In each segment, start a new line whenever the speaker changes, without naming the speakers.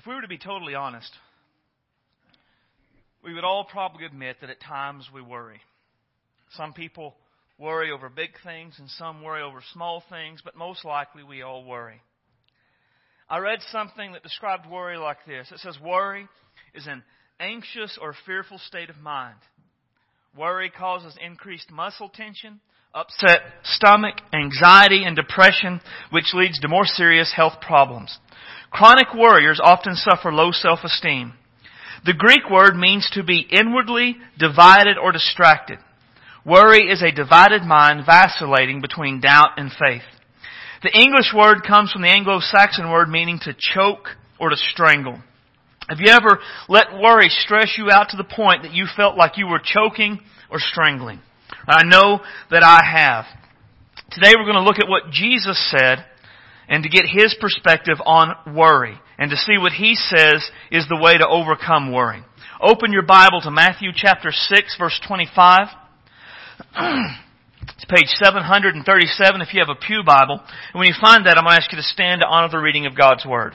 If we were to be totally honest, we would all probably admit that at times we worry. Some people worry over big things and some worry over small things, but most likely we all worry. I read something that described worry like this. It says worry is an anxious or fearful state of mind. Worry causes increased muscle tension, upset stomach, anxiety, and depression, which leads to more serious health problems. Chronic worriers often suffer low self-esteem. The Greek word means to be inwardly divided or distracted. Worry is a divided mind vacillating between doubt and faith. The English word comes from the Anglo-Saxon word meaning to choke or to strangle. Have you ever let worry stress you out to the point that you felt like you were choking or strangling? I know that I have. Today we're going to look at what Jesus said and to get his perspective on worry and to see what he says is the way to overcome worry. Open your Bible to Matthew chapter 6 verse 25. It's page 737 if you have a Pew Bible. And when you find that, I'm going to ask you to stand to honor the reading of God's Word.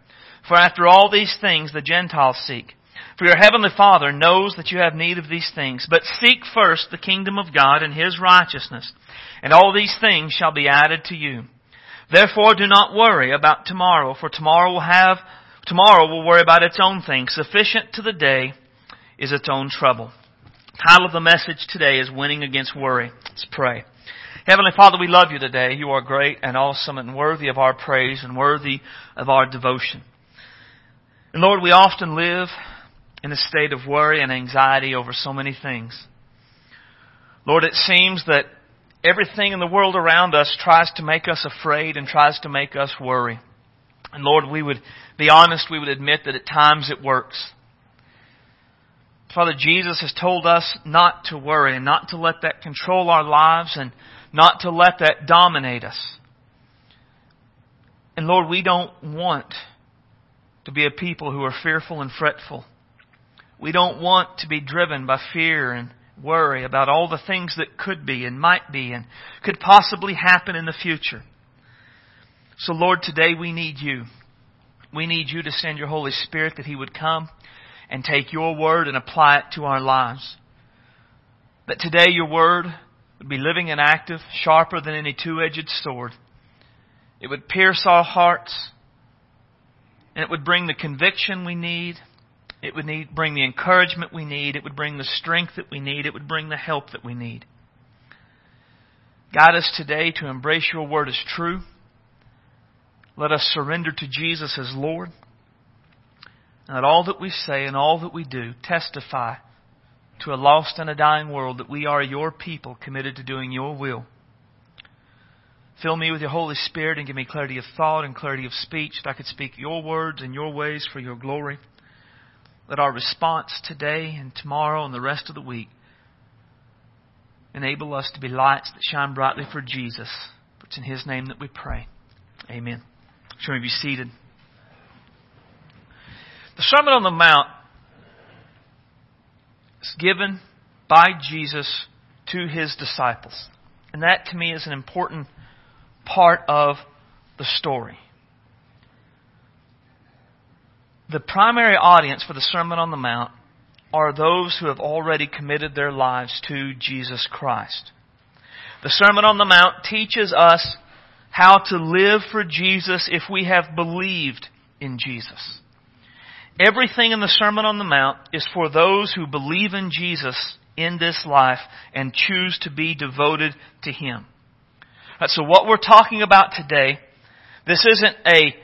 For after all these things the Gentiles seek. For your heavenly Father knows that you have need of these things. But seek first the kingdom of God and His righteousness, and all these things shall be added to you. Therefore do not worry about tomorrow, for tomorrow will have, tomorrow will worry about its own things. Sufficient to the day is its own trouble. The title of the message today is Winning Against Worry. Let's pray. Heavenly Father, we love you today. You are great and awesome and worthy of our praise and worthy of our devotion. And Lord, we often live in a state of worry and anxiety over so many things. Lord, it seems that everything in the world around us tries to make us afraid and tries to make us worry. And Lord, we would be honest, we would admit that at times it works. Father, Jesus has told us not to worry and not to let that control our lives and not to let that dominate us. And Lord, we don't want to be a people who are fearful and fretful. We don't want to be driven by fear and worry about all the things that could be and might be and could possibly happen in the future. So Lord, today we need you. We need you to send your Holy Spirit that He would come and take your word and apply it to our lives. That today your word would be living and active, sharper than any two-edged sword. It would pierce our hearts and it would bring the conviction we need. It would need, bring the encouragement we need. It would bring the strength that we need. It would bring the help that we need. Guide us today to embrace your word as true. Let us surrender to Jesus as Lord. And let all that we say and all that we do testify to a lost and a dying world that we are your people committed to doing your will. Fill me with your Holy Spirit and give me clarity of thought and clarity of speech that I could speak your words and your ways for your glory. Let our response today and tomorrow and the rest of the week enable us to be lights that shine brightly for Jesus. It's in His name that we pray. Amen. Shall we be seated? The Sermon on the Mount is given by Jesus to His disciples. And that to me is an important part of the story. The primary audience for the Sermon on the Mount are those who have already committed their lives to Jesus Christ. The Sermon on the Mount teaches us how to live for Jesus if we have believed in Jesus. Everything in the Sermon on the Mount is for those who believe in Jesus in this life and choose to be devoted to Him. So what we're talking about today, this isn't a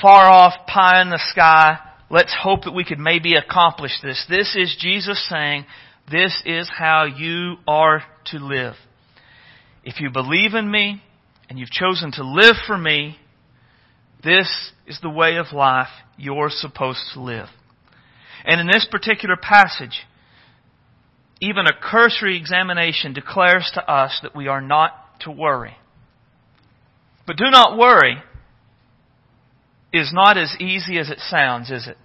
far off pie in the sky, let's hope that we could maybe accomplish this. This is Jesus saying, this is how you are to live. If you believe in me and you've chosen to live for me, this is the way of life you're supposed to live. And in this particular passage, even a cursory examination declares to us that we are not to worry. But do not worry is not as easy as it sounds, is it?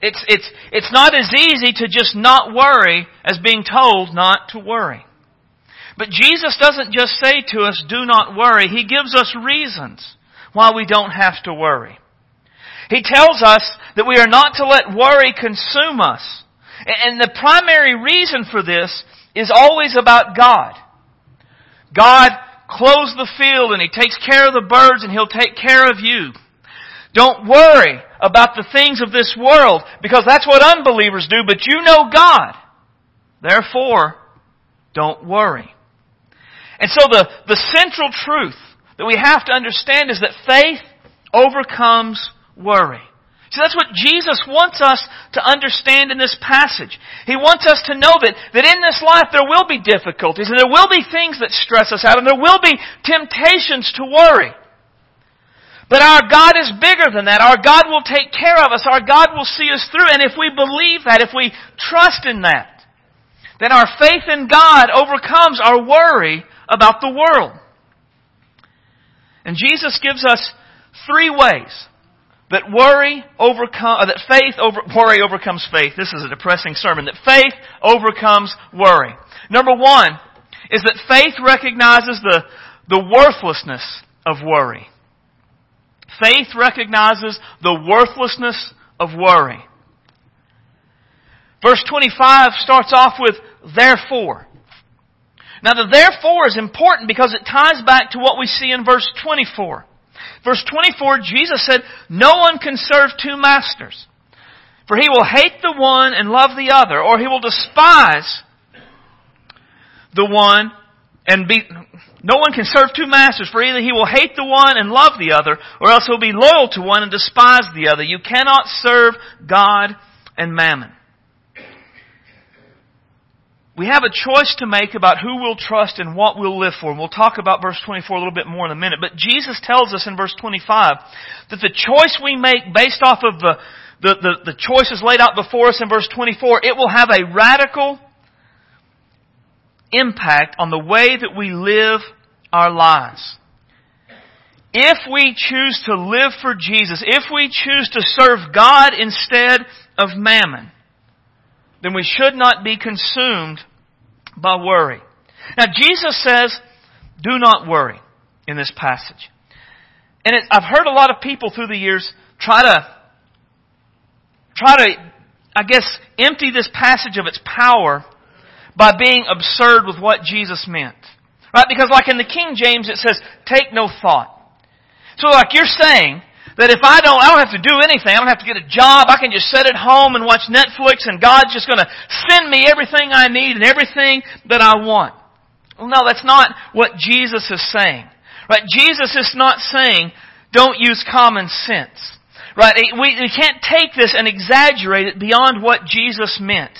It's, it's, it's not as easy to just not worry as being told not to worry. But Jesus doesn't just say to us, do not worry. He gives us reasons why we don't have to worry. He tells us that we are not to let worry consume us. And the primary reason for this is always about God. God clothes the field and He takes care of the birds and He'll take care of you. Don't worry about the things of this world because that's what unbelievers do, but you know God. Therefore, don't worry. And so the, the central truth that we have to understand is that faith overcomes worry. See, that's what Jesus wants us to understand in this passage. He wants us to know that, that in this life there will be difficulties and there will be things that stress us out and there will be temptations to worry. But our God is bigger than that. Our God will take care of us. Our God will see us through. And if we believe that, if we trust in that, then our faith in God overcomes our worry about the world. And Jesus gives us three ways that worry overcome, uh, that faith over, worry overcomes faith. This is a depressing sermon. That faith overcomes worry. Number one is that faith recognizes the, the worthlessness of worry. Faith recognizes the worthlessness of worry. Verse 25 starts off with therefore. Now the therefore is important because it ties back to what we see in verse 24. Verse 24, Jesus said, No one can serve two masters. For he will hate the one and love the other, or he will despise the one and be, no one can serve two masters, for either he will hate the one and love the other, or else he'll be loyal to one and despise the other. You cannot serve God and mammon. We have a choice to make about who we'll trust and what we'll live for. And we'll talk about verse 24 a little bit more in a minute. But Jesus tells us in verse 25 that the choice we make based off of the, the, the, the choices laid out before us in verse 24, it will have a radical impact on the way that we live our lives. If we choose to live for Jesus, if we choose to serve God instead of mammon, then we should not be consumed by worry. Now Jesus says, do not worry in this passage. And it, I've heard a lot of people through the years try to, try to, I guess, empty this passage of its power by being absurd with what Jesus meant. Right? Because like in the King James it says, take no thought. So like you're saying, that if I don't, I don't have to do anything. I don't have to get a job. I can just sit at home and watch Netflix and God's just going to send me everything I need and everything that I want. Well, no, that's not what Jesus is saying. Right? Jesus is not saying, don't use common sense. Right? We, we can't take this and exaggerate it beyond what Jesus meant.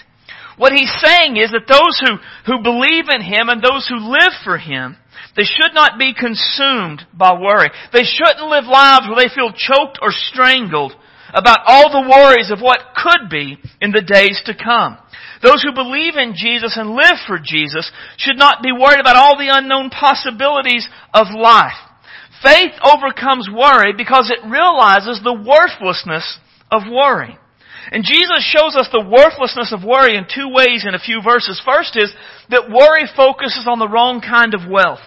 What he's saying is that those who, who believe in Him and those who live for Him they should not be consumed by worry. They shouldn't live lives where they feel choked or strangled about all the worries of what could be in the days to come. Those who believe in Jesus and live for Jesus should not be worried about all the unknown possibilities of life. Faith overcomes worry because it realizes the worthlessness of worry. And Jesus shows us the worthlessness of worry in two ways in a few verses. First is that worry focuses on the wrong kind of wealth.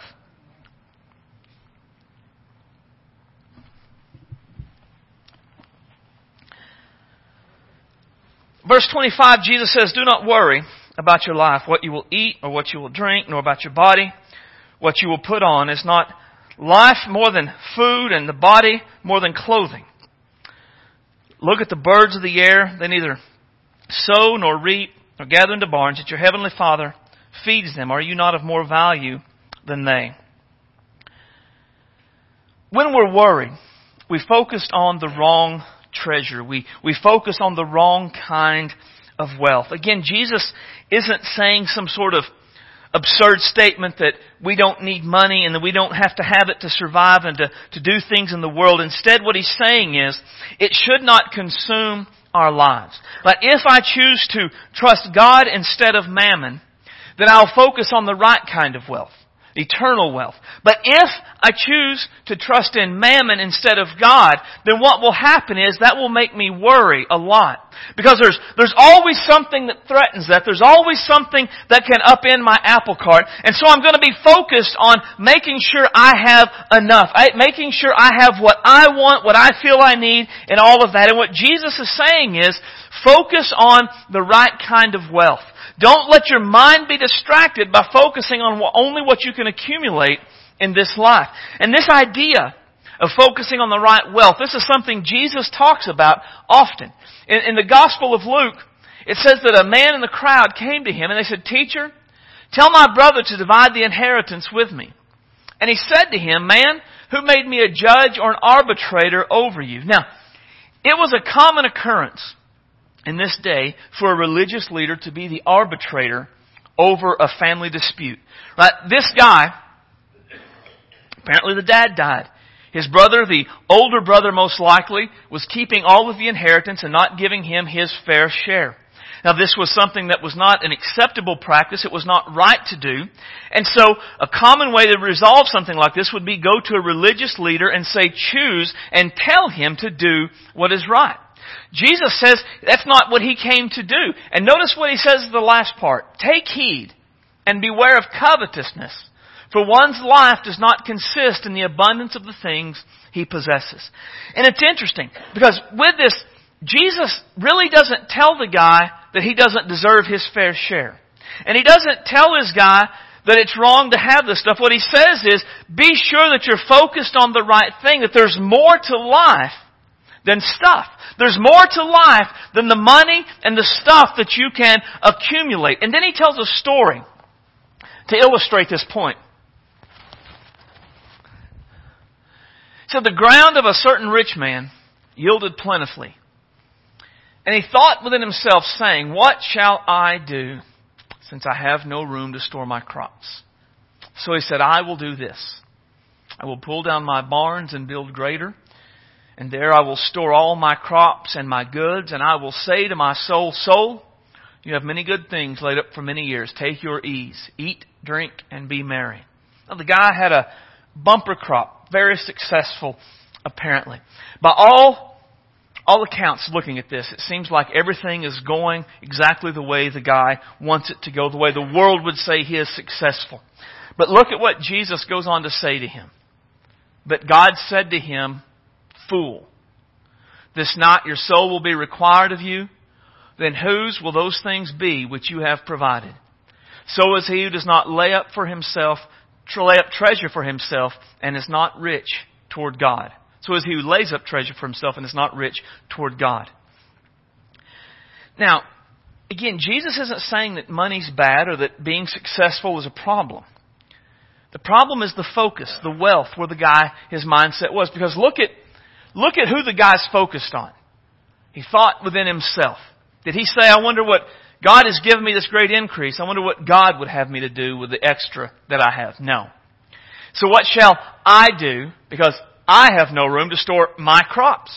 Verse 25, Jesus says, Do not worry about your life, what you will eat or what you will drink, nor about your body, what you will put on. Is not life more than food and the body more than clothing? Look at the birds of the air. They neither sow nor reap nor gather into barns, yet your heavenly Father feeds them. Are you not of more value than they? When we're worried, we focused on the wrong treasure. We, we focus on the wrong kind of wealth. Again, Jesus isn't saying some sort of absurd statement that we don't need money and that we don't have to have it to survive and to, to do things in the world. Instead, what he's saying is, it should not consume our lives. But if I choose to trust God instead of mammon, then I'll focus on the right kind of wealth eternal wealth. But if I choose to trust in mammon instead of God, then what will happen is that will make me worry a lot. Because there's, there's always something that threatens that. There's always something that can upend my apple cart. And so I'm going to be focused on making sure I have enough. Making sure I have what I want, what I feel I need, and all of that. And what Jesus is saying is, focus on the right kind of wealth. Don't let your mind be distracted by focusing on only what you can accumulate in this life. And this idea of focusing on the right wealth, this is something Jesus talks about often. In, in the Gospel of Luke, it says that a man in the crowd came to him and they said, Teacher, tell my brother to divide the inheritance with me. And he said to him, Man, who made me a judge or an arbitrator over you? Now, it was a common occurrence in this day for a religious leader to be the arbitrator over a family dispute. Right? This guy, apparently the dad died. His brother, the older brother most likely, was keeping all of the inheritance and not giving him his fair share. Now this was something that was not an acceptable practice. It was not right to do. And so a common way to resolve something like this would be go to a religious leader and say choose and tell him to do what is right. Jesus says that's not what he came to do. And notice what he says in the last part. Take heed and beware of covetousness, for one's life does not consist in the abundance of the things he possesses. And it's interesting because with this, Jesus really doesn't tell the guy that he doesn't deserve his fair share. And he doesn't tell his guy that it's wrong to have this stuff. What he says is, be sure that you're focused on the right thing, that there's more to life than stuff. There's more to life than the money and the stuff that you can accumulate. And then he tells a story to illustrate this point. So the ground of a certain rich man yielded plentifully. And he thought within himself, saying, What shall I do, since I have no room to store my crops? So he said, I will do this. I will pull down my barns and build greater and there I will store all my crops and my goods, and I will say to my soul, Soul, you have many good things laid up for many years. Take your ease. Eat, drink, and be merry. Now, the guy had a bumper crop, very successful, apparently. By all, all accounts looking at this, it seems like everything is going exactly the way the guy wants it to go, the way the world would say he is successful. But look at what Jesus goes on to say to him. But God said to him, fool. This night your soul will be required of you. Then whose will those things be which you have provided? So is he who does not lay up for himself, lay up treasure for himself, and is not rich toward God. So is he who lays up treasure for himself and is not rich toward God. Now, again, Jesus isn't saying that money's bad or that being successful is a problem. The problem is the focus, the wealth, where the guy, his mindset was. Because look at Look at who the guy's focused on. He thought within himself. Did he say, I wonder what God has given me this great increase. I wonder what God would have me to do with the extra that I have. No. So what shall I do? Because I have no room to store my crops.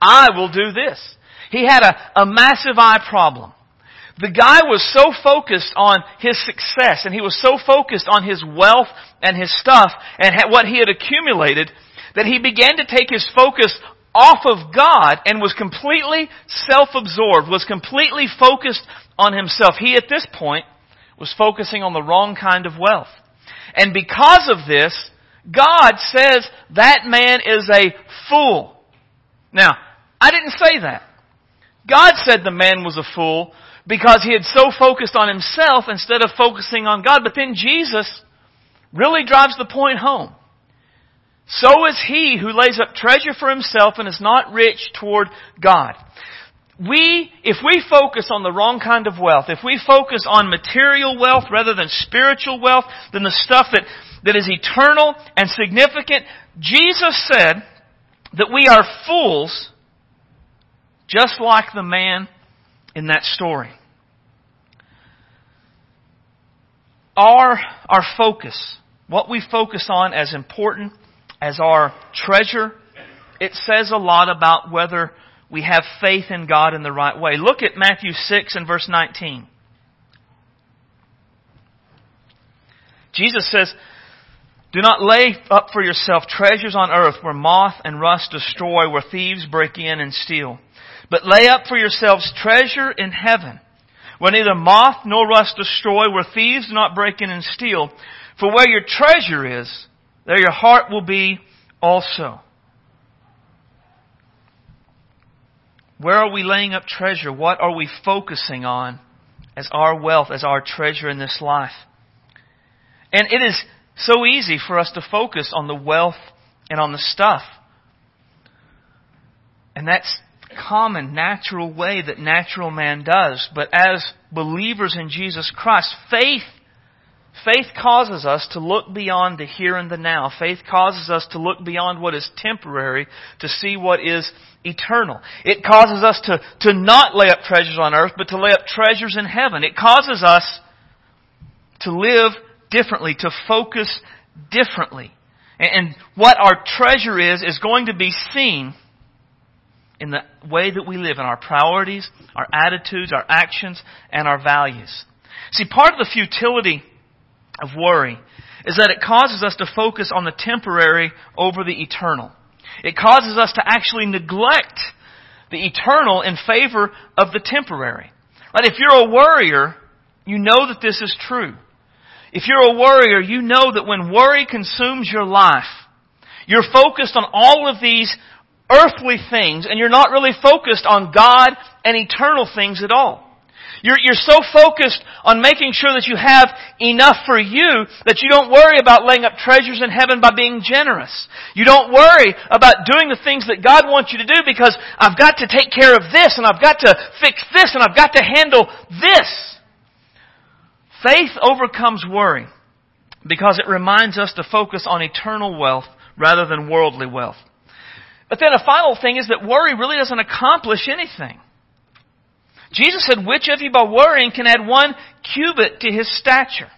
I will do this. He had a, a massive eye problem. The guy was so focused on his success and he was so focused on his wealth and his stuff and what he had accumulated that he began to take his focus off of God and was completely self-absorbed, was completely focused on himself. He at this point was focusing on the wrong kind of wealth. And because of this, God says that man is a fool. Now, I didn't say that. God said the man was a fool because he had so focused on himself instead of focusing on God. But then Jesus really drives the point home. So is he who lays up treasure for himself and is not rich toward God. We, if we focus on the wrong kind of wealth, if we focus on material wealth rather than spiritual wealth, than the stuff that, that is eternal and significant, Jesus said that we are fools just like the man in that story. Our, our focus, what we focus on as important as our treasure, it says a lot about whether we have faith in God in the right way. Look at Matthew 6 and verse 19. Jesus says, Do not lay up for yourself treasures on earth where moth and rust destroy, where thieves break in and steal. But lay up for yourselves treasure in heaven, where neither moth nor rust destroy, where thieves do not break in and steal. For where your treasure is, there your heart will be also. Where are we laying up treasure? What are we focusing on as our wealth, as our treasure in this life? And it is so easy for us to focus on the wealth and on the stuff. And that's common, natural way that natural man does. But as believers in Jesus Christ, faith Faith causes us to look beyond the here and the now. Faith causes us to look beyond what is temporary to see what is eternal. It causes us to, to not lay up treasures on earth, but to lay up treasures in heaven. It causes us to live differently, to focus differently. And, and what our treasure is, is going to be seen in the way that we live, in our priorities, our attitudes, our actions, and our values. See, part of the futility of worry is that it causes us to focus on the temporary over the eternal. It causes us to actually neglect the eternal in favor of the temporary. Right? If you're a worrier, you know that this is true. If you're a worrier, you know that when worry consumes your life, you're focused on all of these earthly things and you're not really focused on God and eternal things at all. You're, you're so focused on making sure that you have enough for you that you don't worry about laying up treasures in heaven by being generous. You don't worry about doing the things that God wants you to do because I've got to take care of this and I've got to fix this and I've got to handle this. Faith overcomes worry because it reminds us to focus on eternal wealth rather than worldly wealth. But then a final thing is that worry really doesn't accomplish anything. Jesus said, which of you by worrying can add one cubit to his stature?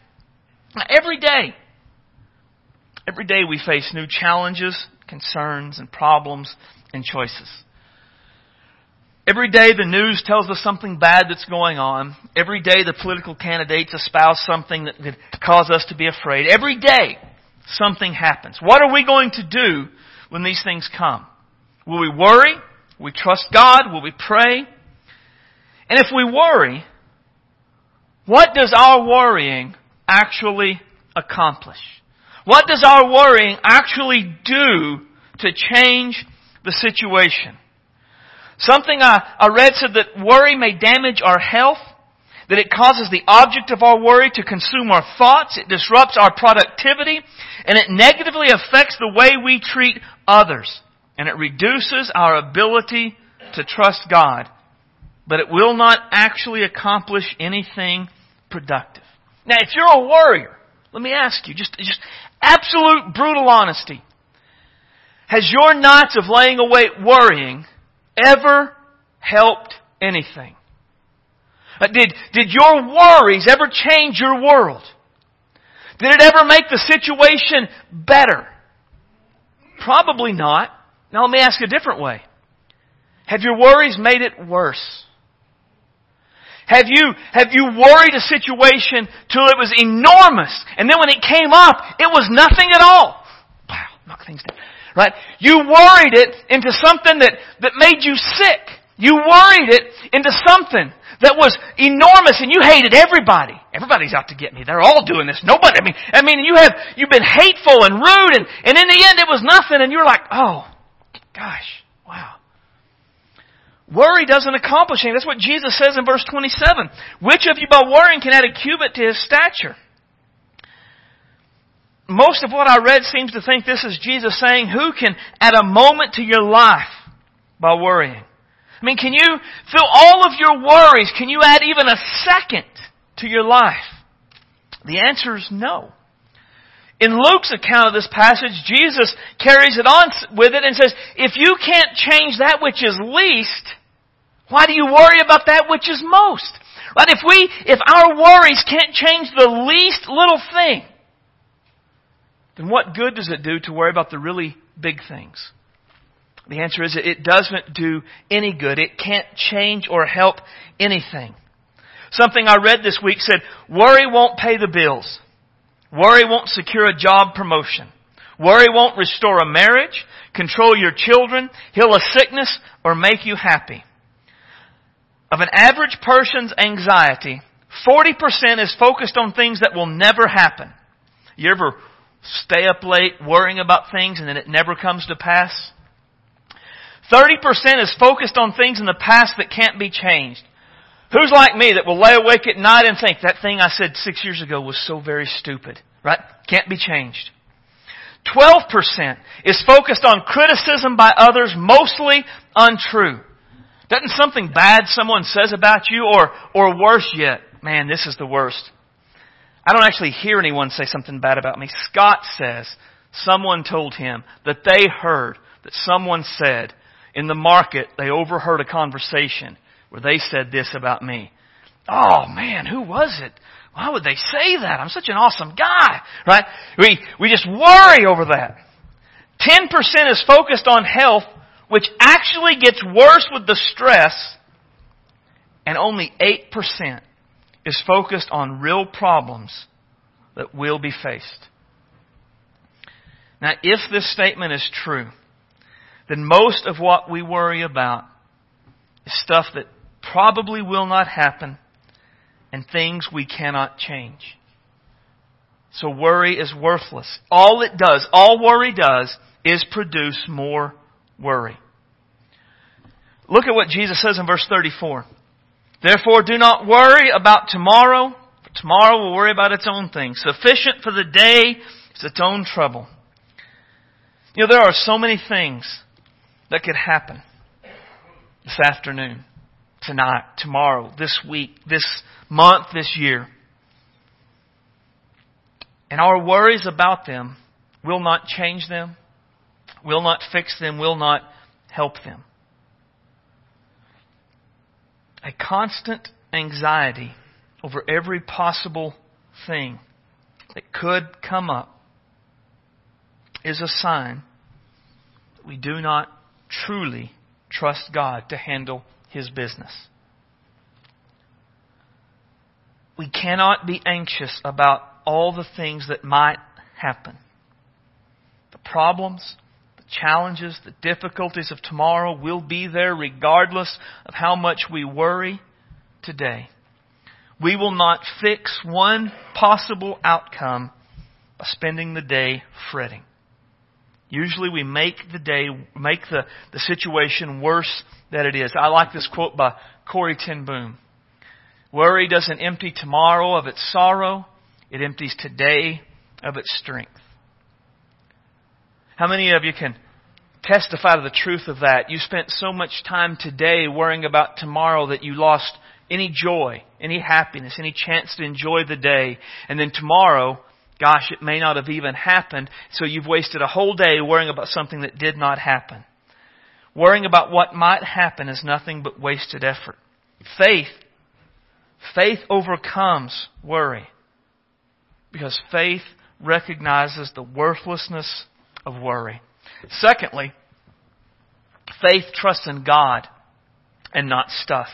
Now, every day, every day we face new challenges, concerns, and problems and choices. Every day the news tells us something bad that's going on. Every day the political candidates espouse something that could cause us to be afraid. Every day something happens. What are we going to do when these things come? Will we worry? Will we trust God? Will we pray? And if we worry, what does our worrying actually accomplish? What does our worrying actually do to change the situation? Something I, I read said that worry may damage our health, that it causes the object of our worry to consume our thoughts, it disrupts our productivity, and it negatively affects the way we treat others, and it reduces our ability to trust God but it will not actually accomplish anything productive. Now, if you're a worrier, let me ask you, just, just absolute brutal honesty. Has your nights of laying awake worrying ever helped anything? Uh, did, did your worries ever change your world? Did it ever make the situation better? Probably not. Now let me ask a different way. Have your worries made it worse? Have you, have you worried a situation till it was enormous, and then when it came up, it was nothing at all? Wow, knock things down. Right? You worried it into something that, that made you sick. You worried it into something that was enormous and you hated everybody. Everybody's out to get me. They're all doing this. Nobody, I mean, I mean, you have, you've been hateful and rude and, and in the end it was nothing and you're like, oh, gosh. Worry doesn't accomplish anything. That's what Jesus says in verse 27. Which of you by worrying can add a cubit to his stature? most of what I read seems to think this is Jesus saying, who can add a moment to your life by worrying? I mean, can you fill all of your worries? Can you add even a second to your life? The answer is no. In Luke's account of this passage, Jesus carries it on with it and says, if you can't change that which is least, why do you worry about that which is most? Right? If we, if our worries can't change the least little thing, then what good does it do to worry about the really big things? The answer is it doesn't do any good. It can't change or help anything. Something I read this week said, worry won't pay the bills. Worry won't secure a job promotion. Worry won't restore a marriage, control your children, heal a sickness, or make you happy. Of an average person's anxiety, 40% is focused on things that will never happen. You ever stay up late worrying about things and then it never comes to pass? 30% is focused on things in the past that can't be changed. Who's like me that will lay awake at night and think that thing I said six years ago was so very stupid? Right? Can't be changed. 12% is focused on criticism by others, mostly untrue. Doesn't something bad someone says about you or, or worse yet, man, this is the worst. I don't actually hear anyone say something bad about me. Scott says someone told him that they heard that someone said in the market they overheard a conversation where they said this about me. Oh man, who was it? Why would they say that? I'm such an awesome guy, right? We, we just worry over that. 10% is focused on health, which actually gets worse with the stress, and only 8% is focused on real problems that will be faced. Now, if this statement is true, then most of what we worry about is stuff that probably will not happen and things we cannot change. So worry is worthless. All it does, all worry does, is produce more worry. Look at what Jesus says in verse 34. Therefore do not worry about tomorrow, tomorrow will worry about its own things. Sufficient for the day is its own trouble. You know, there are so many things that could happen this afternoon tonight, tomorrow, this week, this month, this year. And our worries about them will not change them, will not fix them, will not help them. A constant anxiety over every possible thing that could come up is a sign that we do not truly trust God to handle his business. We cannot be anxious about all the things that might happen. The problems, the challenges, the difficulties of tomorrow will be there regardless of how much we worry today. We will not fix one possible outcome by spending the day fretting. Usually we make the day, make the, the situation worse than it is. I like this quote by Corrie ten Boom. Worry doesn't empty tomorrow of its sorrow, it empties today of its strength. How many of you can testify to the truth of that? You spent so much time today worrying about tomorrow that you lost any joy, any happiness, any chance to enjoy the day. And then tomorrow, Gosh, it may not have even happened, so you've wasted a whole day worrying about something that did not happen. Worrying about what might happen is nothing but wasted effort. Faith, faith overcomes worry. Because faith recognizes the worthlessness of worry. Secondly, faith trusts in God and not stuff.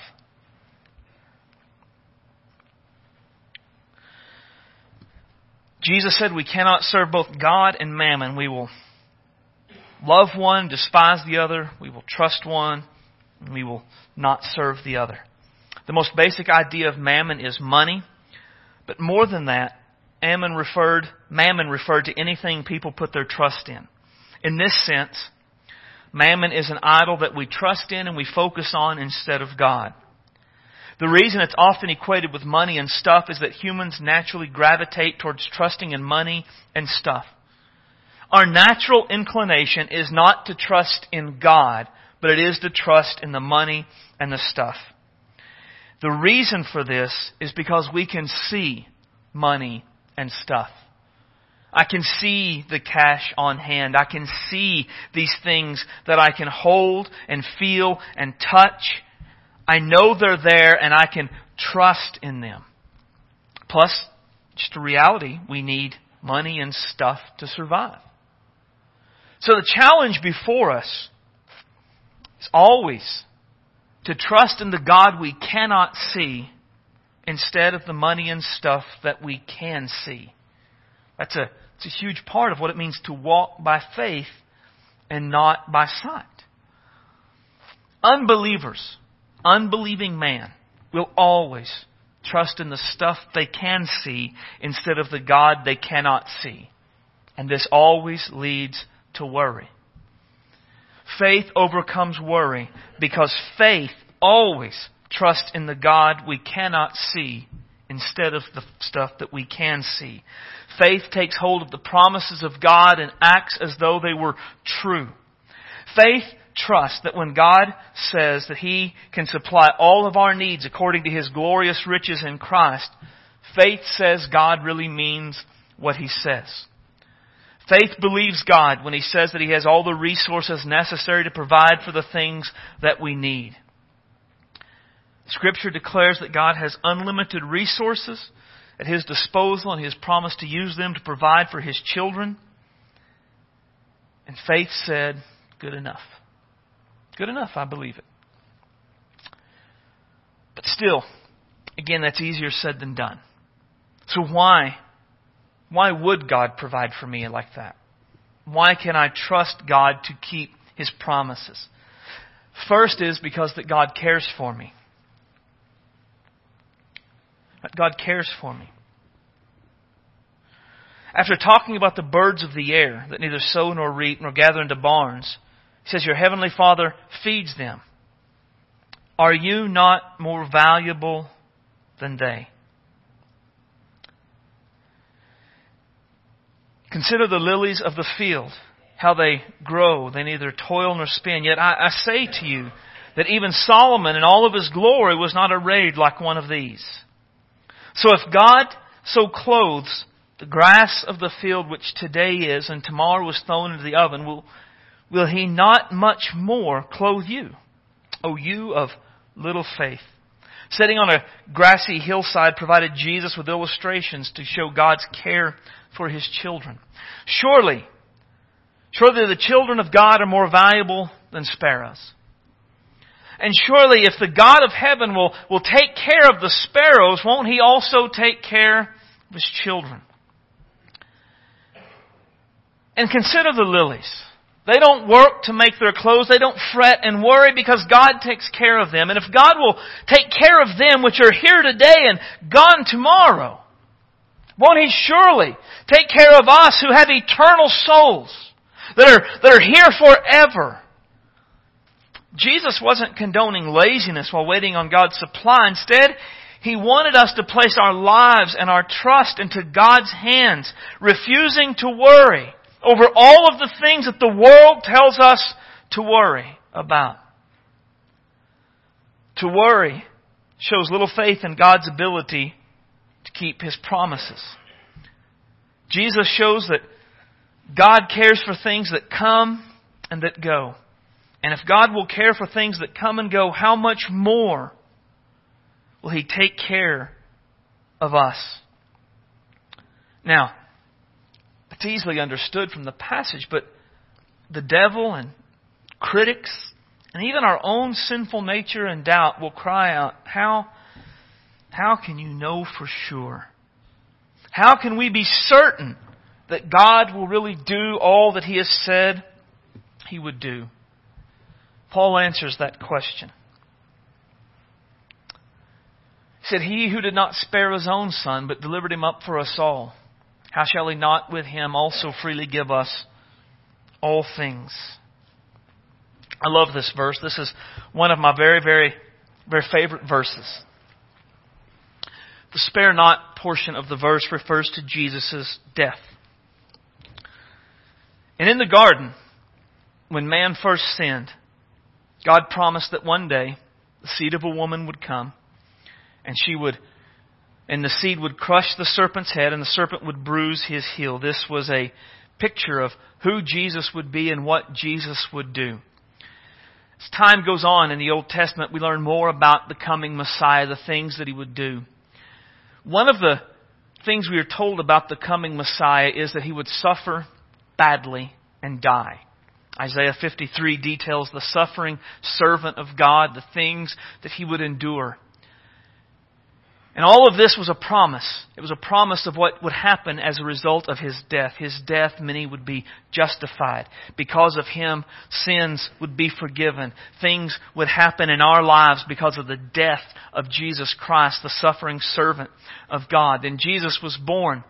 Jesus said we cannot serve both God and mammon. We will love one, despise the other. We will trust one, and we will not serve the other. The most basic idea of mammon is money. But more than that, referred, mammon referred to anything people put their trust in. In this sense, mammon is an idol that we trust in and we focus on instead of God. The reason it's often equated with money and stuff is that humans naturally gravitate towards trusting in money and stuff. Our natural inclination is not to trust in God, but it is to trust in the money and the stuff. The reason for this is because we can see money and stuff. I can see the cash on hand. I can see these things that I can hold and feel and touch. I know they're there and I can trust in them. Plus, just a reality, we need money and stuff to survive. So the challenge before us is always to trust in the God we cannot see instead of the money and stuff that we can see. That's a, it's a huge part of what it means to walk by faith and not by sight. Unbelievers, unbelieving man, will always trust in the stuff they can see instead of the God they cannot see. And this always leads to worry. Faith overcomes worry because faith always trusts in the God we cannot see instead of the stuff that we can see. Faith takes hold of the promises of God and acts as though they were true. Faith trusts that when God says that He can supply all of our needs according to His glorious riches in Christ, faith says God really means what He says. Faith believes God when He says that He has all the resources necessary to provide for the things that we need. Scripture declares that God has unlimited resources at His disposal and He has promised to use them to provide for His children. And faith said, good enough. Good enough, I believe it. But still, again, that's easier said than done. So why why would God provide for me like that? Why can I trust God to keep His promises? First is because that God cares for me. God cares for me. After talking about the birds of the air that neither sow nor reap nor gather into barns, He says, Your heavenly Father feeds them. Are you not more valuable than they? Consider the lilies of the field, how they grow. They neither toil nor spin. Yet I, I say to you that even Solomon in all of his glory was not arrayed like one of these. So if God so clothes the grass of the field which today is and tomorrow is thrown into the oven, will, will he not much more clothe you, O you of little faith? Sitting on a grassy hillside provided Jesus with illustrations to show God's care for his children. Surely, surely the children of God are more valuable than sparrows. And surely if the God of heaven will, will take care of the sparrows, won't he also take care of his children? And consider the lilies. They don't work to make their clothes. They don't fret and worry because God takes care of them. And if God will take care of them which are here today and gone tomorrow, won't He surely take care of us who have eternal souls that are, that are here forever? Jesus wasn't condoning laziness while waiting on God's supply. Instead, He wanted us to place our lives and our trust into God's hands, refusing to worry over all of the things that the world tells us to worry about. To worry shows little faith in God's ability to keep His promises. Jesus shows that God cares for things that come and that go. And if God will care for things that come and go, how much more will He take care of us? Now, it's easily understood from the passage, but the devil and critics and even our own sinful nature and doubt will cry out, How, how can you know for sure? How can we be certain that God will really do all that He has said He would do? Paul answers that question. He said, He who did not spare His own Son, but delivered Him up for us all how shall he not with him also freely give us all things? I love this verse. This is one of my very, very, very favorite verses. The spare not portion of the verse refers to Jesus' death. And in the garden, when man first sinned, God promised that one day the seed of a woman would come and she would and the seed would crush the serpent's head and the serpent would bruise his heel. This was a picture of who Jesus would be and what Jesus would do. As time goes on in the Old Testament, we learn more about the coming Messiah, the things that he would do. One of the things we are told about the coming Messiah is that he would suffer badly and die. Isaiah 53 details the suffering servant of God, the things that he would endure. And all of this was a promise. It was a promise of what would happen as a result of his death. His death, many would be justified. Because of him, sins would be forgiven. Things would happen in our lives because of the death of Jesus Christ, the suffering servant of God. Then Jesus was born.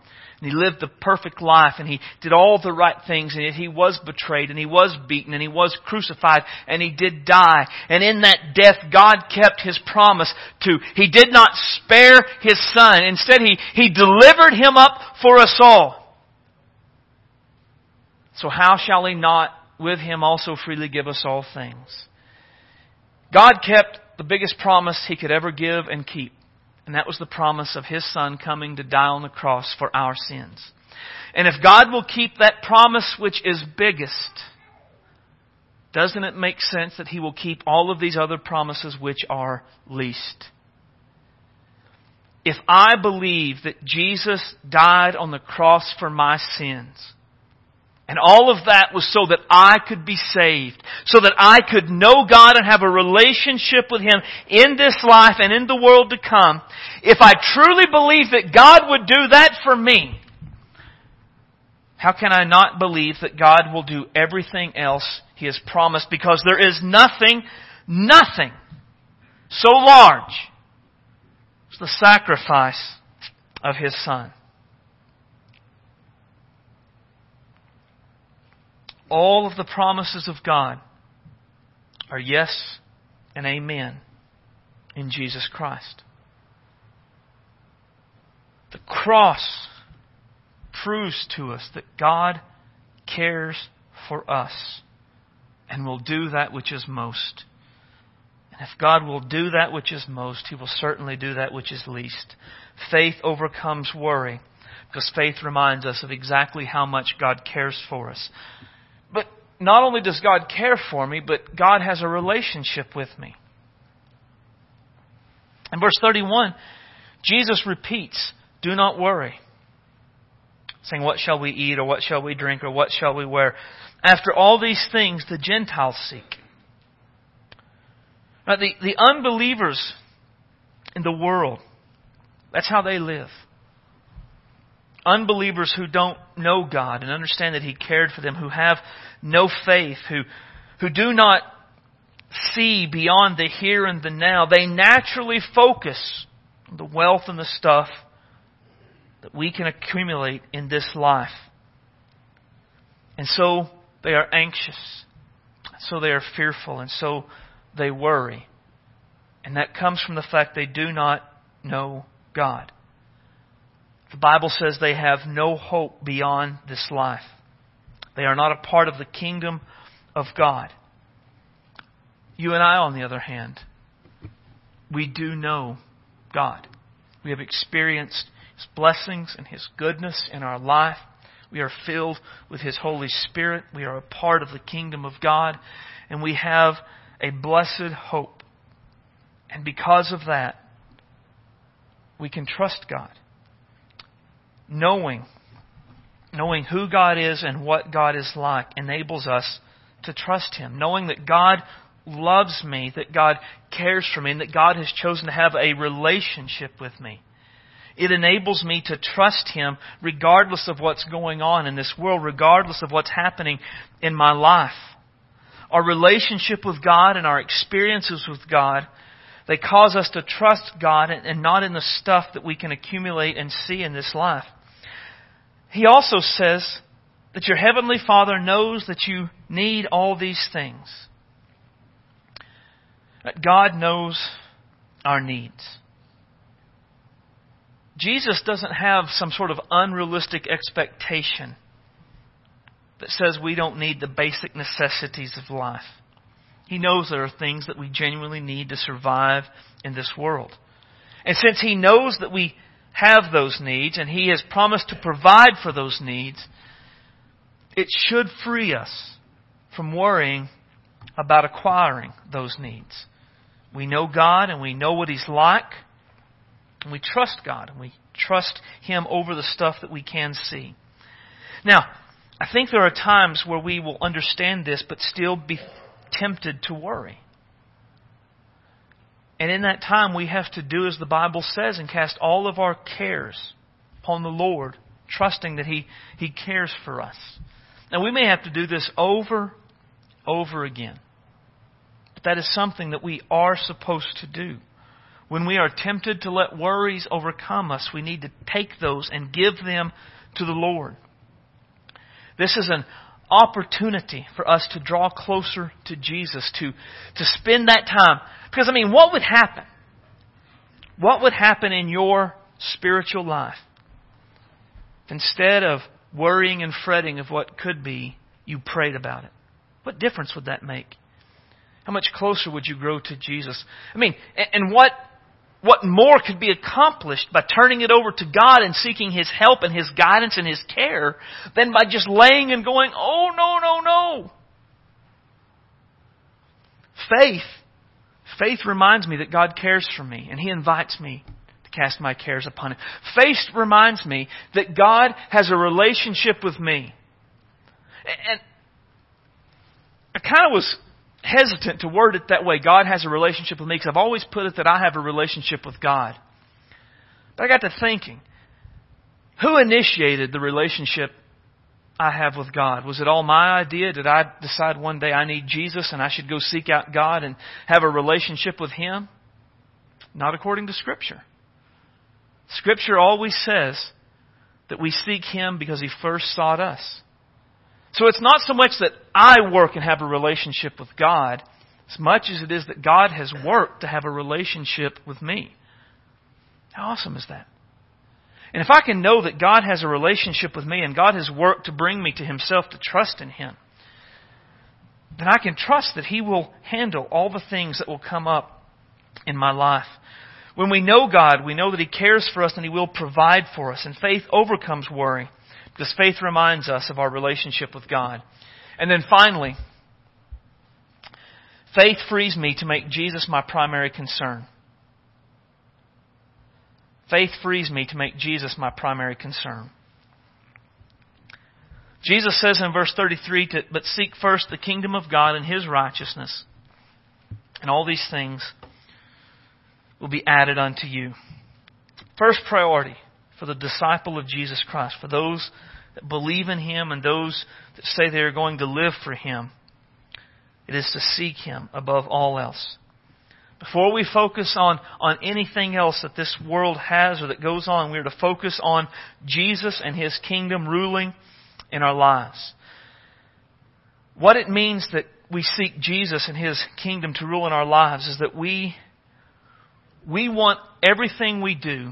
And he lived the perfect life and he did all the right things and yet he was betrayed and he was beaten and he was crucified and he did die. And in that death, God kept his promise to, he did not spare his son. Instead, he, he delivered him up for us all. So how shall he not with him also freely give us all things? God kept the biggest promise he could ever give and keep. And that was the promise of His Son coming to die on the cross for our sins. And if God will keep that promise which is biggest, doesn't it make sense that He will keep all of these other promises which are least? If I believe that Jesus died on the cross for my sins, and all of that was so that I could be saved, so that I could know God and have a relationship with Him in this life and in the world to come. If I truly believe that God would do that for me, how can I not believe that God will do everything else He has promised? Because there is nothing, nothing so large as the sacrifice of His Son. All of the promises of God are yes and amen in Jesus Christ. The cross proves to us that God cares for us and will do that which is most. And if God will do that which is most, He will certainly do that which is least. Faith overcomes worry because faith reminds us of exactly how much God cares for us not only does God care for me, but God has a relationship with me. In verse 31, Jesus repeats, Do not worry. Saying, What shall we eat, or what shall we drink, or what shall we wear? After all these things, the Gentiles seek. Now, the, the unbelievers in the world, that's how they live unbelievers who don't know God and understand that He cared for them, who have no faith, who, who do not see beyond the here and the now, they naturally focus on the wealth and the stuff that we can accumulate in this life. And so they are anxious. So they are fearful. And so they worry. And that comes from the fact they do not know God. The Bible says they have no hope beyond this life. They are not a part of the kingdom of God. You and I, on the other hand, we do know God. We have experienced His blessings and His goodness in our life. We are filled with His Holy Spirit. We are a part of the kingdom of God. And we have a blessed hope. And because of that, we can trust God knowing, knowing who God is and what God is like enables us to trust Him. Knowing that God loves me, that God cares for me, and that God has chosen to have a relationship with me. It enables me to trust Him regardless of what's going on in this world, regardless of what's happening in my life. Our relationship with God and our experiences with God, they cause us to trust God and not in the stuff that we can accumulate and see in this life. He also says that your heavenly Father knows that you need all these things. That God knows our needs. Jesus doesn't have some sort of unrealistic expectation that says we don't need the basic necessities of life. He knows there are things that we genuinely need to survive in this world. And since He knows that we have those needs and He has promised to provide for those needs, it should free us from worrying about acquiring those needs. We know God and we know what He's like. And we trust God and we trust Him over the stuff that we can see. Now, I think there are times where we will understand this but still be tempted to worry. And in that time, we have to do as the Bible says and cast all of our cares upon the Lord, trusting that He, he cares for us. Now, we may have to do this over, over again. But that is something that we are supposed to do. When we are tempted to let worries overcome us, we need to take those and give them to the Lord. This is an opportunity for us to draw closer to Jesus, to, to spend that time. Because, I mean, what would happen? What would happen in your spiritual life? Instead of worrying and fretting of what could be, you prayed about it. What difference would that make? How much closer would you grow to Jesus? I mean, and what what more could be accomplished by turning it over to God and seeking His help and His guidance and His care than by just laying and going, oh, no, no, no. Faith, faith reminds me that God cares for me and He invites me to cast my cares upon Him. Faith reminds me that God has a relationship with me. And I kind of was hesitant to word it that way. God has a relationship with me because I've always put it that I have a relationship with God. But I got to thinking, who initiated the relationship I have with God? Was it all my idea? Did I decide one day I need Jesus and I should go seek out God and have a relationship with Him? Not according to Scripture. Scripture always says that we seek Him because He first sought us. So it's not so much that I work and have a relationship with God, as much as it is that God has worked to have a relationship with me. How awesome is that? And if I can know that God has a relationship with me and God has worked to bring me to Himself to trust in Him, then I can trust that He will handle all the things that will come up in my life. When we know God, we know that He cares for us and He will provide for us. And faith overcomes worry. Because faith reminds us of our relationship with God. And then finally, faith frees me to make Jesus my primary concern. Faith frees me to make Jesus my primary concern. Jesus says in verse 33 to, but seek first the kingdom of God and his righteousness, and all these things will be added unto you. First priority for the disciple of Jesus Christ, for those that believe in Him and those that say they are going to live for Him. It is to seek Him above all else. Before we focus on, on anything else that this world has or that goes on, we are to focus on Jesus and His kingdom ruling in our lives. What it means that we seek Jesus and His kingdom to rule in our lives is that we, we want everything we do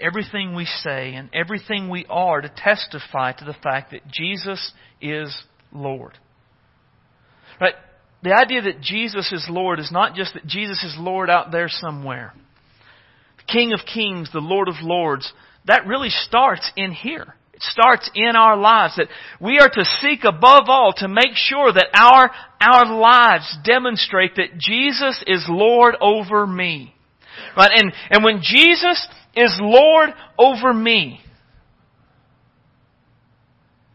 everything we say and everything we are to testify to the fact that Jesus is Lord. Right? The idea that Jesus is Lord is not just that Jesus is Lord out there somewhere. The King of Kings, the Lord of Lords, that really starts in here. It starts in our lives that we are to seek above all to make sure that our, our lives demonstrate that Jesus is Lord over me. Right? And, and when Jesus is Lord over me,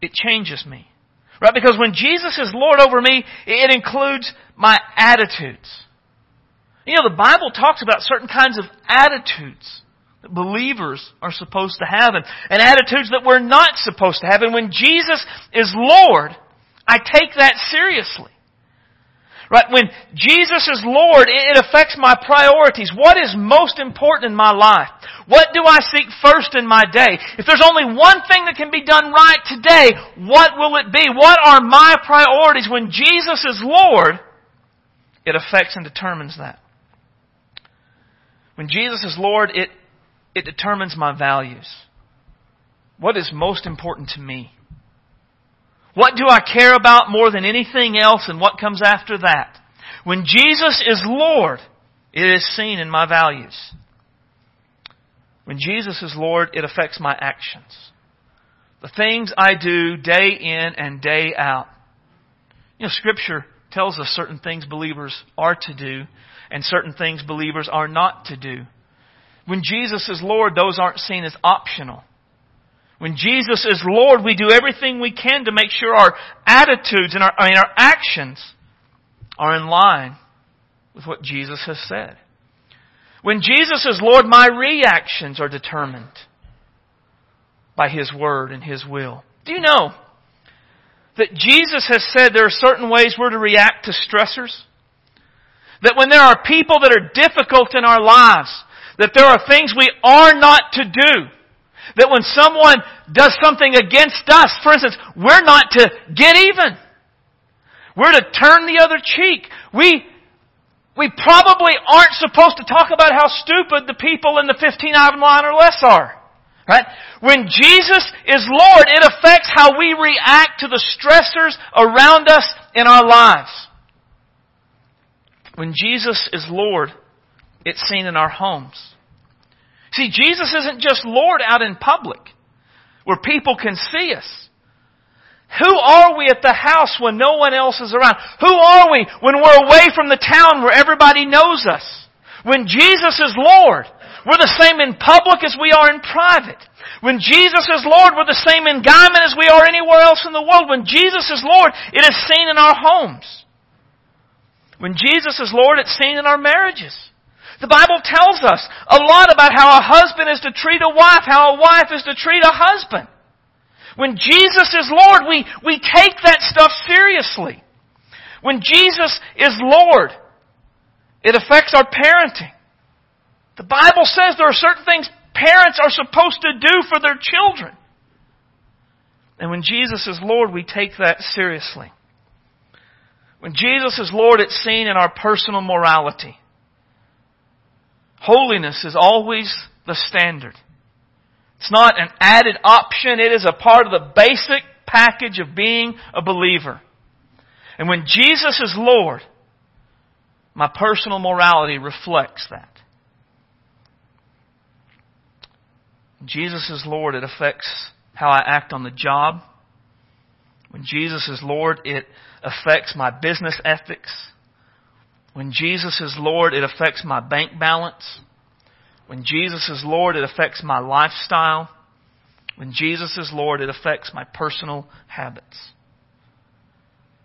it changes me. Right? Because when Jesus is Lord over me, it includes my attitudes. You know, the Bible talks about certain kinds of attitudes that believers are supposed to have and, and attitudes that we're not supposed to have. And when Jesus is Lord, I take that seriously. Right? When Jesus is Lord, it affects my priorities. What is most important in my life? What do I seek first in my day? If there's only one thing that can be done right today, what will it be? What are my priorities? When Jesus is Lord, it affects and determines that. When Jesus is Lord, it, it determines my values. What is most important to me? What do I care about more than anything else and what comes after that? When Jesus is Lord, it is seen in my values. When Jesus is Lord, it affects my actions. The things I do day in and day out. You know, Scripture tells us certain things believers are to do and certain things believers are not to do. When Jesus is Lord, those aren't seen as optional. When Jesus is Lord, we do everything we can to make sure our attitudes and our, I mean, our actions are in line with what Jesus has said. When Jesus is Lord, my reactions are determined by His Word and His will. Do you know that Jesus has said there are certain ways we're to react to stressors? That when there are people that are difficult in our lives, that there are things we are not to do, that when someone does something against us, for instance, we're not to get even. We're to turn the other cheek. We, we probably aren't supposed to talk about how stupid the people in the 15 item line or less are. Right? When Jesus is Lord, it affects how we react to the stressors around us in our lives. When Jesus is Lord, it's seen in our homes. See, Jesus isn't just Lord out in public where people can see us. Who are we at the house when no one else is around? Who are we when we're away from the town where everybody knows us? When Jesus is Lord, we're the same in public as we are in private. When Jesus is Lord, we're the same in Guymon as we are anywhere else in the world. When Jesus is Lord, it is seen in our homes. When Jesus is Lord, it's seen in our marriages. The Bible tells us a lot about how a husband is to treat a wife, how a wife is to treat a husband. When Jesus is Lord, we, we take that stuff seriously. When Jesus is Lord, it affects our parenting. The Bible says there are certain things parents are supposed to do for their children. And when Jesus is Lord, we take that seriously. When Jesus is Lord, it's seen in our personal morality. Holiness is always the standard. It's not an added option. It is a part of the basic package of being a believer. And when Jesus is Lord, my personal morality reflects that. Jesus is Lord, it affects how I act on the job. When Jesus is Lord, it affects my business ethics. When Jesus is Lord, it affects my bank balance. When Jesus is Lord, it affects my lifestyle. When Jesus is Lord, it affects my personal habits.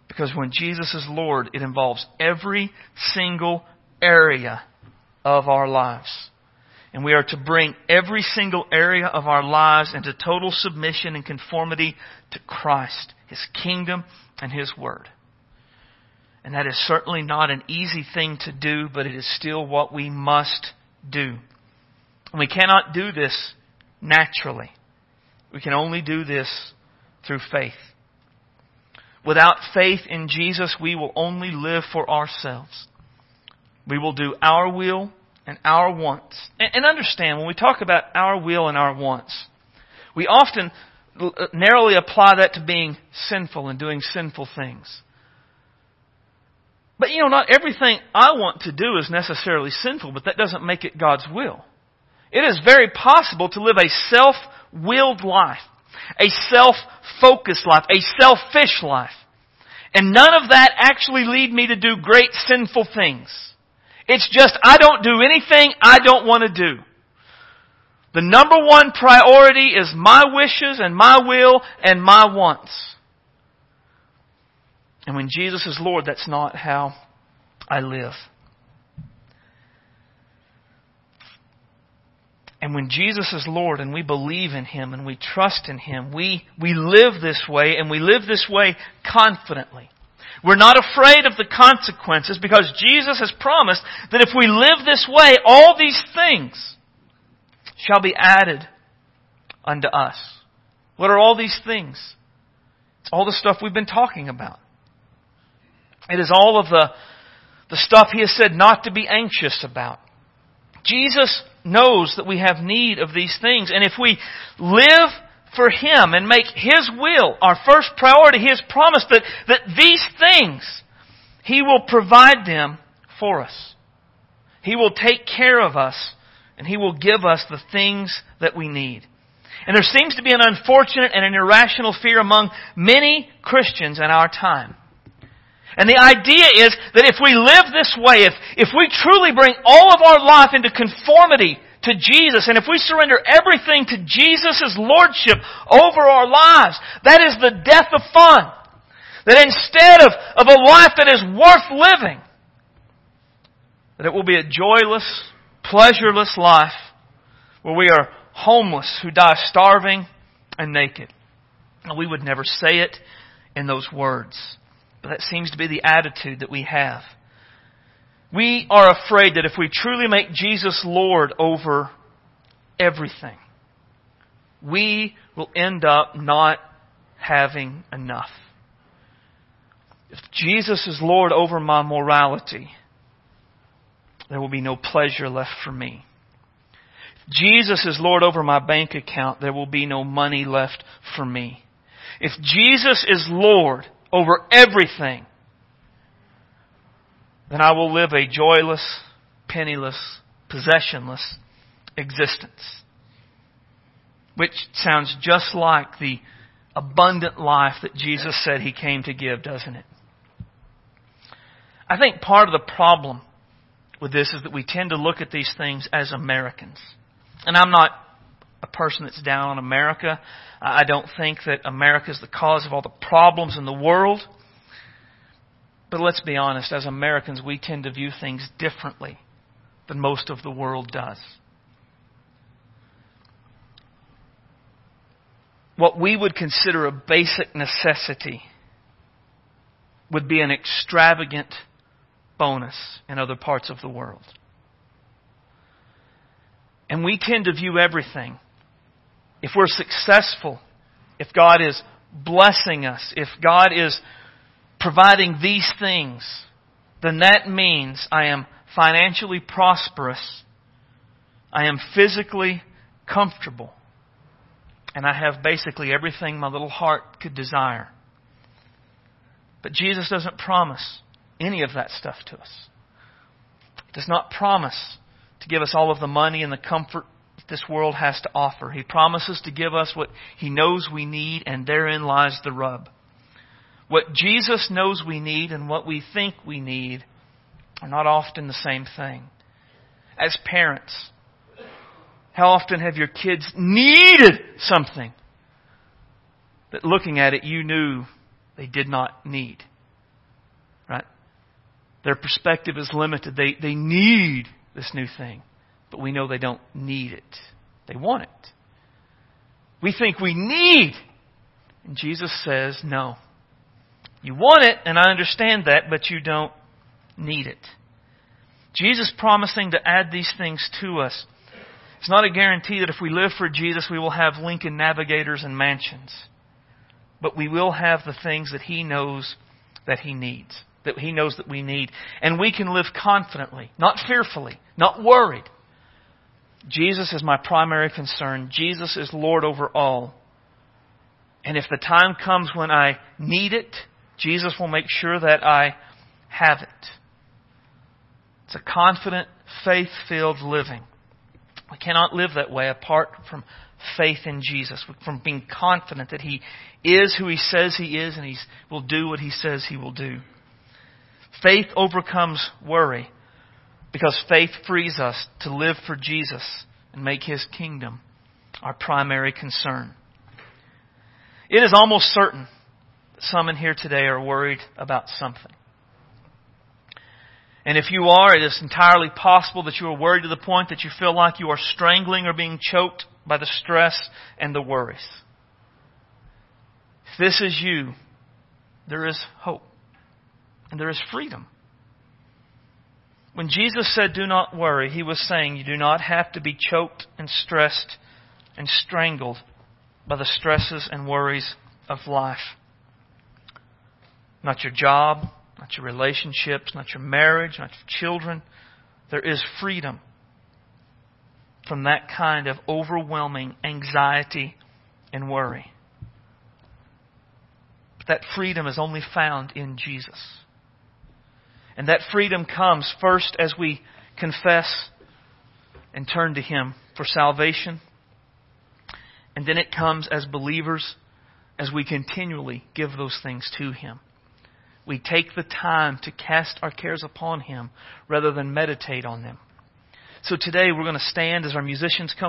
Because when Jesus is Lord, it involves every single area of our lives. And we are to bring every single area of our lives into total submission and conformity to Christ, His kingdom, and His Word. And that is certainly not an easy thing to do, but it is still what we must do. And we cannot do this naturally. We can only do this through faith. Without faith in Jesus, we will only live for ourselves. We will do our will and our wants. And understand, when we talk about our will and our wants, we often uh, narrowly apply that to being sinful and doing sinful things. But you know, not everything I want to do is necessarily sinful, but that doesn't make it God's will. It is very possible to live a self-willed life, a self-focused life, a selfish life. And none of that actually lead me to do great sinful things. It's just I don't do anything I don't want to do. The number one priority is my wishes and my will and my wants. And when Jesus is Lord, that's not how I live. And when Jesus is Lord and we believe in Him and we trust in Him, we, we live this way and we live this way confidently. We're not afraid of the consequences because Jesus has promised that if we live this way, all these things shall be added unto us. What are all these things? It's all the stuff we've been talking about. It is all of the, the stuff he has said not to be anxious about. Jesus knows that we have need of these things. And if we live for Him and make His will our first priority, He has promised that, that these things, He will provide them for us. He will take care of us and He will give us the things that we need. And there seems to be an unfortunate and an irrational fear among many Christians in our time. And the idea is that if we live this way, if, if we truly bring all of our life into conformity to Jesus, and if we surrender everything to Jesus' Lordship over our lives, that is the death of fun. That instead of, of a life that is worth living, that it will be a joyless, pleasureless life where we are homeless who die starving and naked. And we would never say it in those words. But that seems to be the attitude that we have. We are afraid that if we truly make Jesus Lord over everything, we will end up not having enough. If Jesus is Lord over my morality, there will be no pleasure left for me. If Jesus is Lord over my bank account, there will be no money left for me. If Jesus is Lord over everything, then I will live a joyless, penniless, possessionless existence. Which sounds just like the abundant life that Jesus said He came to give, doesn't it? I think part of the problem with this is that we tend to look at these things as Americans. And I'm not a person that's down on America. I don't think that America is the cause of all the problems in the world. But let's be honest, as Americans, we tend to view things differently than most of the world does. What we would consider a basic necessity would be an extravagant bonus in other parts of the world. And we tend to view everything if we're successful, if God is blessing us, if God is providing these things, then that means I am financially prosperous, I am physically comfortable, and I have basically everything my little heart could desire. But Jesus doesn't promise any of that stuff to us. He does not promise to give us all of the money and the comfort this world has to offer. He promises to give us what He knows we need, and therein lies the rub. What Jesus knows we need and what we think we need are not often the same thing. As parents, how often have your kids needed something that looking at it you knew they did not need? Right? Their perspective is limited. They, they need this new thing but we know they don't need it. They want it. We think we need. And Jesus says, no. You want it, and I understand that, but you don't need it. Jesus promising to add these things to us. It's not a guarantee that if we live for Jesus, we will have Lincoln navigators and mansions. But we will have the things that He knows that He needs, that He knows that we need. And we can live confidently, not fearfully, not worried, Jesus is my primary concern. Jesus is Lord over all. And if the time comes when I need it, Jesus will make sure that I have it. It's a confident, faith filled living. We cannot live that way apart from faith in Jesus, from being confident that He is who He says He is and He will do what He says He will do. Faith overcomes worry because faith frees us to live for Jesus and make His kingdom our primary concern. It is almost certain that some in here today are worried about something. And if you are, it is entirely possible that you are worried to the point that you feel like you are strangling or being choked by the stress and the worries. If this is you, there is hope and there is freedom. When Jesus said, Do not worry, he was saying you do not have to be choked and stressed and strangled by the stresses and worries of life. Not your job, not your relationships, not your marriage, not your children. There is freedom. from that kind of overwhelming anxiety and worry. But that freedom is only found in Jesus. And that freedom comes first as we confess and turn to Him for salvation. And then it comes as believers as we continually give those things to Him. We take the time to cast our cares upon Him rather than meditate on them. So today we're going to stand as our musicians come.